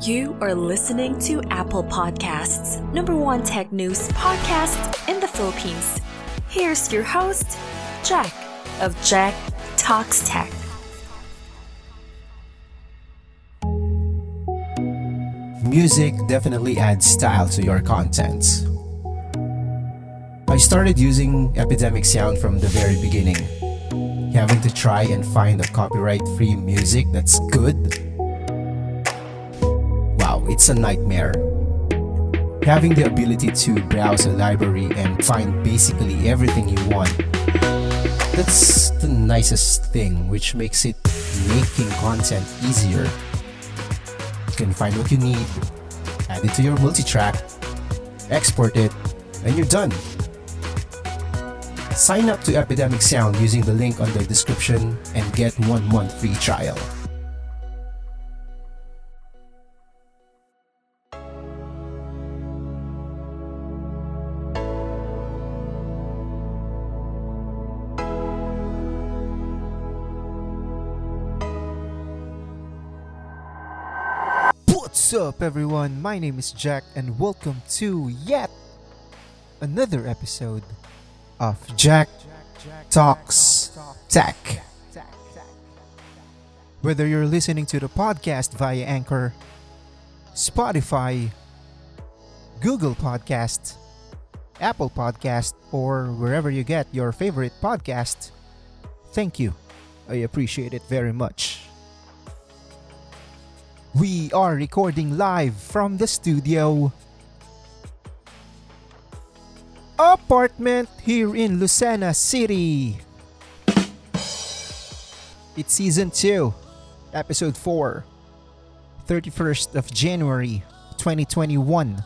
You are listening to Apple Podcasts, number one tech news podcast in the Philippines. Here's your host, Jack of Jack Talks Tech. Music definitely adds style to your content. I started using Epidemic Sound from the very beginning. Having to try and find a copyright free music that's good it's a nightmare. Having the ability to browse a library and find basically everything you want. That's the nicest thing, which makes it making content easier. You can find what you need, add it to your multitrack, export it, and you're done. Sign up to Epidemic Sound using the link on the description and get one month free trial. What's up, everyone? My name is Jack, and welcome to yet another episode of Jack Talks Tech. Whether you're listening to the podcast via Anchor, Spotify, Google Podcast, Apple Podcast, or wherever you get your favorite podcast, thank you. I appreciate it very much. We are recording live from the studio apartment here in Lucena City. It's season 2, episode 4, 31st of January 2021.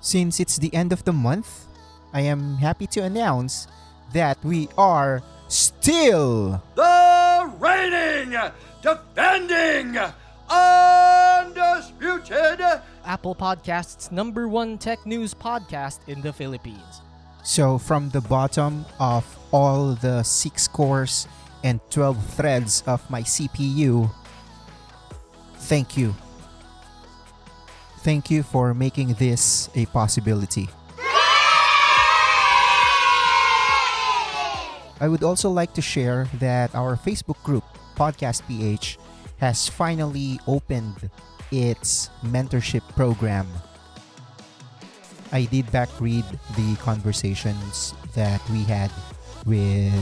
Since it's the end of the month, I am happy to announce that we are still the defending, undisputed Apple Podcasts' number one tech news podcast in the Philippines. So, from the bottom of all the 6 cores and 12 threads of my CPU, thank you. Thank you for making this a possibility. I would also like to share that our Facebook group, Podcast PH, has finally opened its mentorship program. I did back read the conversations that we had with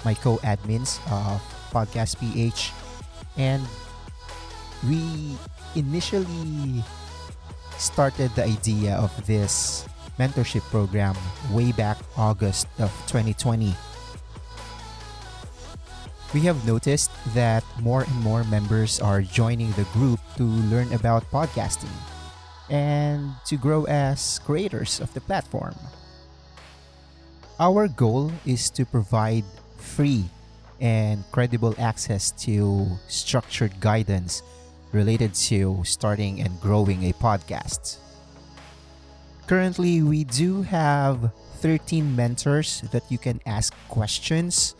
my co admins of Podcast PH, and we initially started the idea of this mentorship program way back August of 2020 we have noticed that more and more members are joining the group to learn about podcasting and to grow as creators of the platform. Our goal is to provide free and credible access to structured guidance related to starting and growing a podcast. Currently, we do have 13 mentors that you can ask questions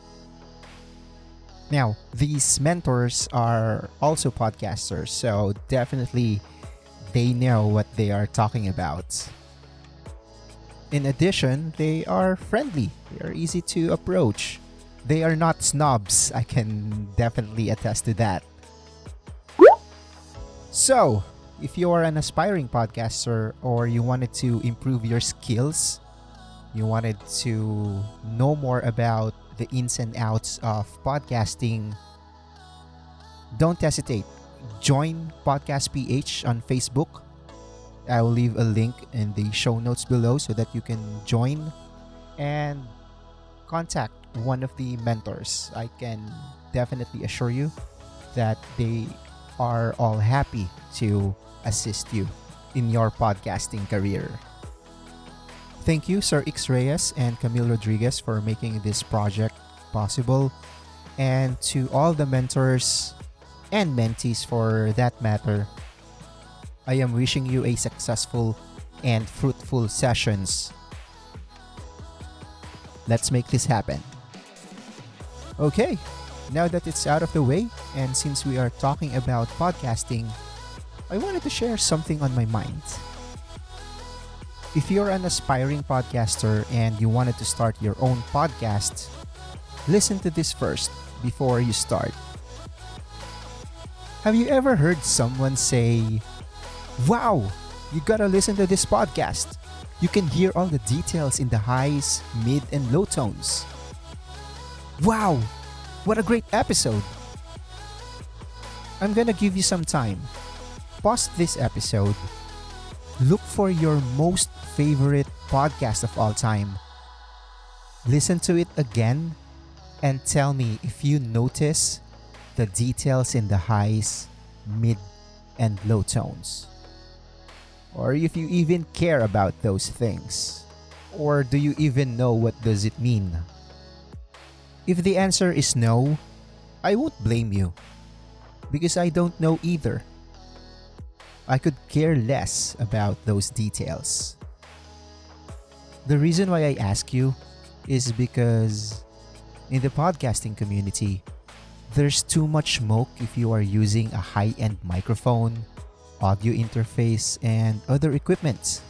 now, these mentors are also podcasters, so definitely they know what they are talking about. In addition, they are friendly, they are easy to approach. They are not snobs, I can definitely attest to that. So, if you are an aspiring podcaster or you wanted to improve your skills, you wanted to know more about the ins and outs of podcasting, don't hesitate. Join Podcast PH on Facebook. I will leave a link in the show notes below so that you can join and contact one of the mentors. I can definitely assure you that they are all happy to assist you in your podcasting career. Thank you, Sir X Reyes and Camille Rodriguez, for making this project possible. And to all the mentors and mentees for that matter, I am wishing you a successful and fruitful sessions. Let's make this happen. Okay, now that it's out of the way, and since we are talking about podcasting, I wanted to share something on my mind. If you're an aspiring podcaster and you wanted to start your own podcast, listen to this first before you start. Have you ever heard someone say, Wow, you gotta listen to this podcast? You can hear all the details in the highs, mid, and low tones. Wow, what a great episode! I'm gonna give you some time. Pause this episode. Look for your most favorite podcast of all time. Listen to it again and tell me if you notice the details in the highs, mid, and low tones. Or if you even care about those things. Or do you even know what does it mean? If the answer is no, I won't blame you because I don't know either. I could care less about those details. The reason why I ask you is because in the podcasting community, there's too much smoke if you are using a high end microphone, audio interface, and other equipment.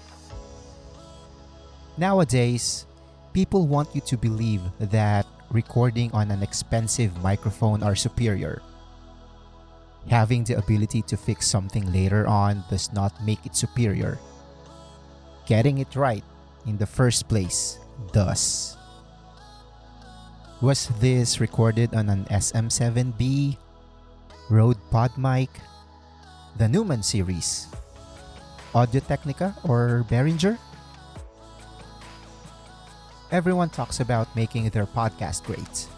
Nowadays, people want you to believe that recording on an expensive microphone are superior. Having the ability to fix something later on does not make it superior. Getting it right in the first place does. Was this recorded on an SM7B, Rode PodMic, the Neumann series, Audio Technica, or Behringer? Everyone talks about making their podcast great.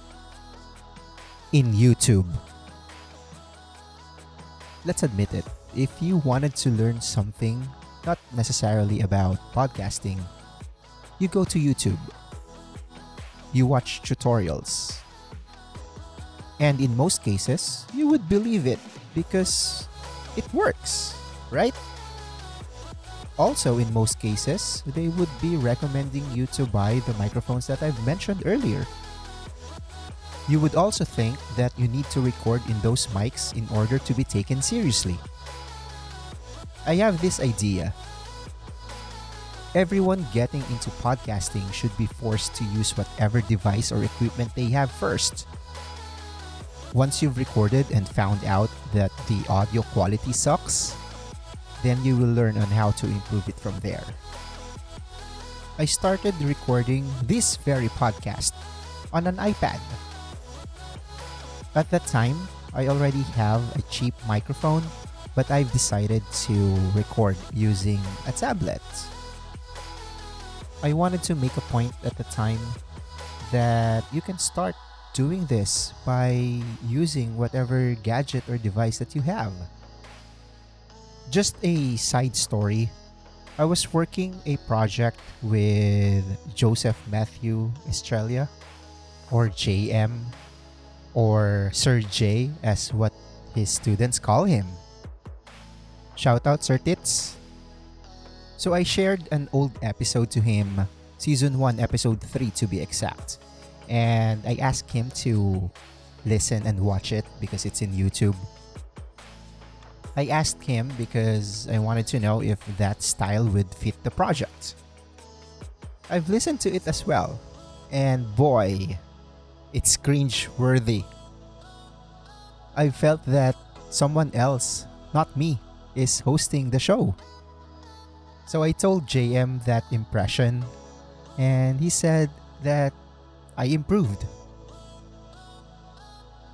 In YouTube. Let's admit it, if you wanted to learn something, not necessarily about podcasting, you go to YouTube. You watch tutorials. And in most cases, you would believe it because it works, right? Also, in most cases, they would be recommending you to buy the microphones that I've mentioned earlier. You would also think that you need to record in those mics in order to be taken seriously. I have this idea. Everyone getting into podcasting should be forced to use whatever device or equipment they have first. Once you've recorded and found out that the audio quality sucks, then you will learn on how to improve it from there. I started recording this very podcast on an iPad. At that time, I already have a cheap microphone, but I've decided to record using a tablet. I wanted to make a point at the time that you can start doing this by using whatever gadget or device that you have. Just a side story. I was working a project with Joseph Matthew Estrella or JM or Sir J as what his students call him. Shout out Sir Tits. So I shared an old episode to him, season 1 episode 3 to be exact. And I asked him to listen and watch it because it's in YouTube. I asked him because I wanted to know if that style would fit the project. I've listened to it as well, and boy, it's cringe worthy. I felt that someone else, not me, is hosting the show. So I told JM that impression, and he said that I improved.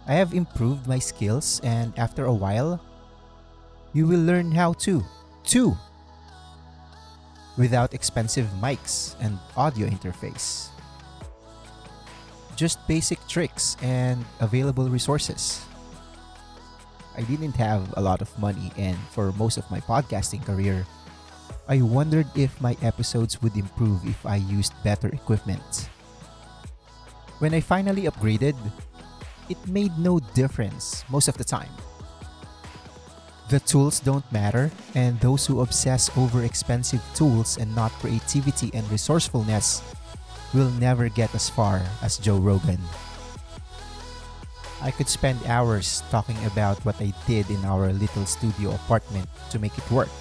I have improved my skills, and after a while, you will learn how to, too, without expensive mics and audio interface. Just basic tricks and available resources. I didn't have a lot of money, and for most of my podcasting career, I wondered if my episodes would improve if I used better equipment. When I finally upgraded, it made no difference most of the time. The tools don't matter, and those who obsess over expensive tools and not creativity and resourcefulness will never get as far as Joe Rogan. I could spend hours talking about what I did in our little studio apartment to make it work.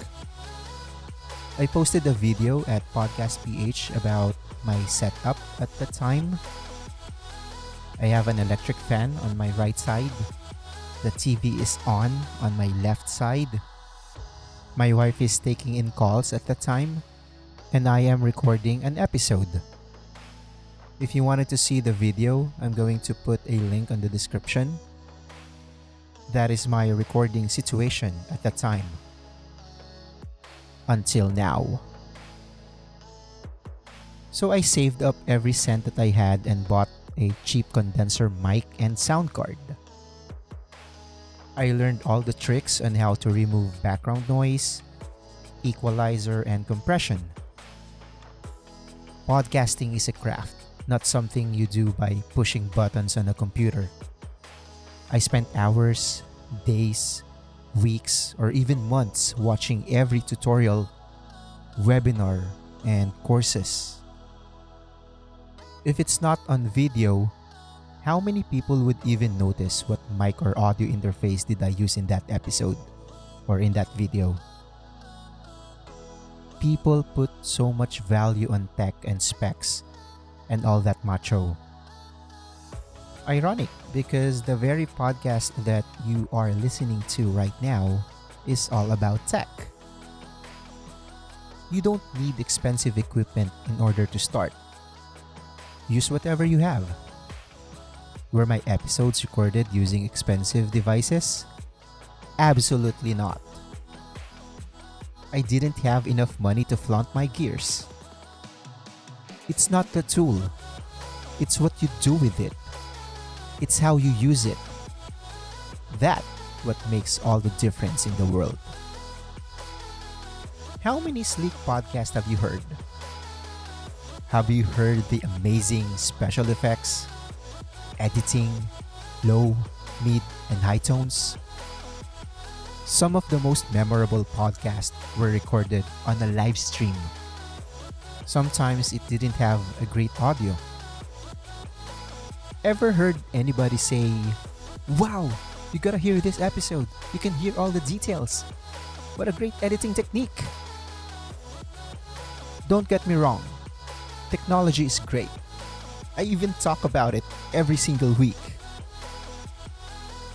I posted a video at Podcast PH about my setup at the time. I have an electric fan on my right side. The TV is on on my left side. My wife is taking in calls at the time, and I am recording an episode. If you wanted to see the video, I'm going to put a link on the description. That is my recording situation at that time. Until now. So I saved up every cent that I had and bought a cheap condenser mic and sound card. I learned all the tricks on how to remove background noise, equalizer, and compression. Podcasting is a craft not something you do by pushing buttons on a computer. I spent hours, days, weeks, or even months watching every tutorial, webinar, and courses. If it's not on video, how many people would even notice what mic or audio interface did I use in that episode or in that video? People put so much value on tech and specs and all that macho. Ironic because the very podcast that you are listening to right now is all about tech. You don't need expensive equipment in order to start. Use whatever you have. Were my episodes recorded using expensive devices? Absolutely not. I didn't have enough money to flaunt my gears. It's not the tool, it's what you do with it. It's how you use it. That what makes all the difference in the world. How many sleek podcasts have you heard? Have you heard the amazing special effects, editing, low, mid, and high tones? Some of the most memorable podcasts were recorded on a live stream sometimes it didn't have a great audio. Ever heard anybody say, Wow, you gotta hear this episode. You can hear all the details. What a great editing technique! Don't get me wrong, technology is great. I even talk about it every single week.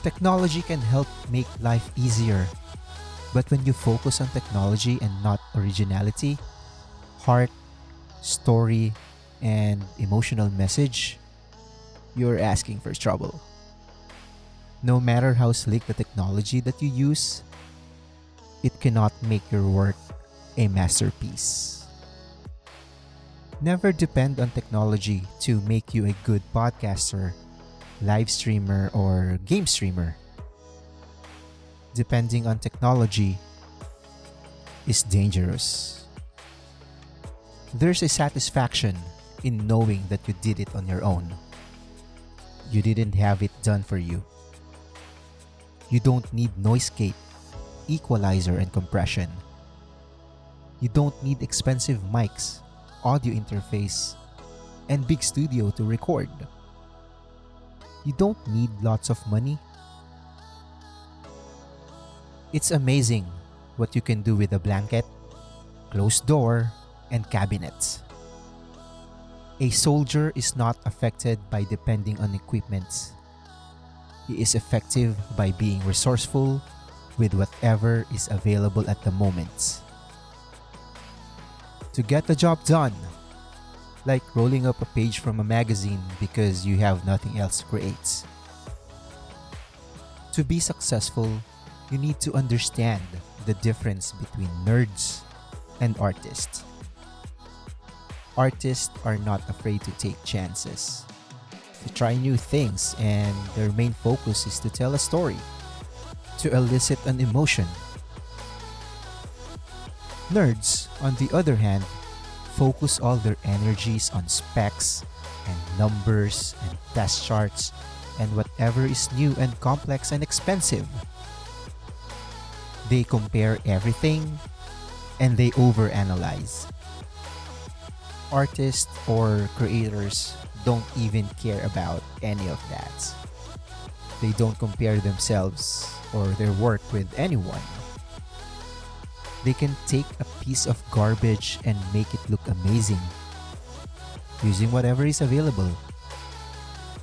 Technology can help make life easier, but when you focus on technology and not originality, heart, story, and emotional message, you're asking for trouble. No matter how slick the technology that you use, it cannot make your work a masterpiece. Never depend on technology to make you a good podcaster, live streamer, or game streamer. Depending on technology is dangerous. There's a satisfaction in knowing that you did it on your own. You didn't have it done for you. You don't need noise gate, equalizer, and compression. You don't need expensive mics, audio interface, and big studio to record. You don't need lots of money. It's amazing what you can do with a blanket, closed door, and cabinets. A soldier is not affected by depending on equipment. He is effective by being resourceful with whatever is available at the moment. To get the job done, like rolling up a page from a magazine because you have nothing else to create. To be successful, you need to understand the difference between nerds and artists artists are not afraid to take chances, to try new things, and their main focus is to tell a story, to elicit an emotion. Nerds, on the other hand, focus all their energies on specs and numbers and test charts and whatever is new and complex and expensive. They compare everything and they overanalyze artists or creators don't even care about any of that. They don't compare themselves or their work with anyone. They can take a piece of garbage and make it look amazing using whatever is available.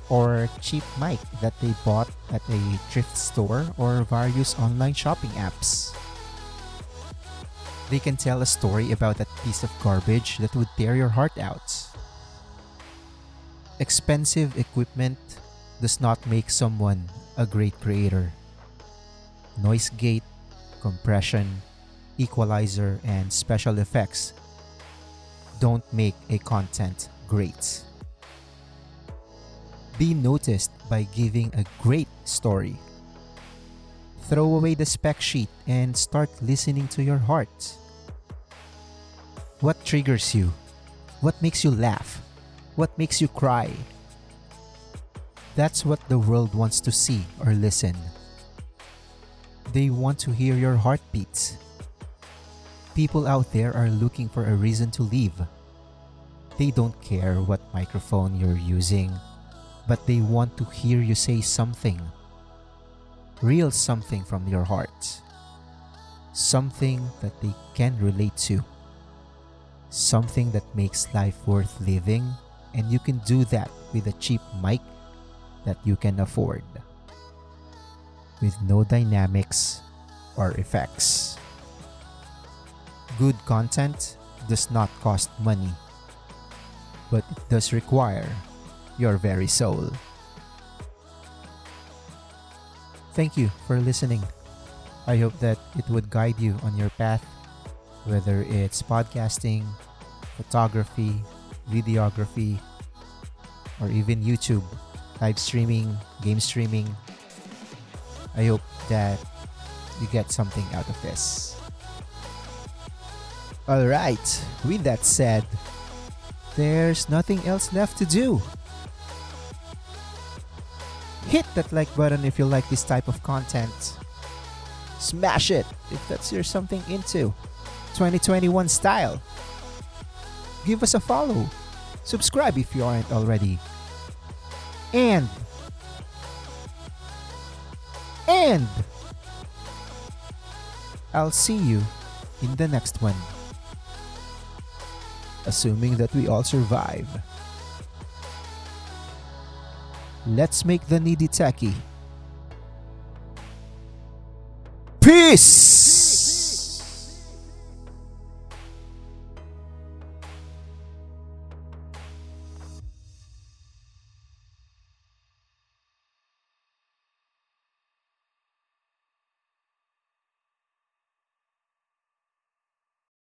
Or cheap mic that they bought at a thrift store or various online shopping apps. They can tell a story about that piece of garbage that would tear your heart out. Expensive equipment does not make someone a great creator. Noise gate, compression, equalizer, and special effects don't make a content great. Be noticed by giving a great story. Throw away the spec sheet and start listening to your heart. What triggers you? What makes you laugh? What makes you cry? That's what the world wants to see or listen. They want to hear your heartbeats. People out there are looking for a reason to leave. They don't care what microphone you're using, but they want to hear you say something. Real something from your heart. Something that they can relate to. Something that makes life worth living, and you can do that with a cheap mic that you can afford. With no dynamics or effects. Good content does not cost money, but it does require your very soul. Thank you for listening. I hope that it would guide you on your path, whether it's podcasting, photography, videography, or even YouTube, live streaming, game streaming. I hope that you get something out of this. Alright, with that said, there's nothing else left to do. Hit that like button if you like this type of content. Smash it if that's your something into. 2021 style. Give us a follow. Subscribe if you aren't already. And and I'll see you in the next one. Assuming that we all survive. Let's make the needy techie. Peace!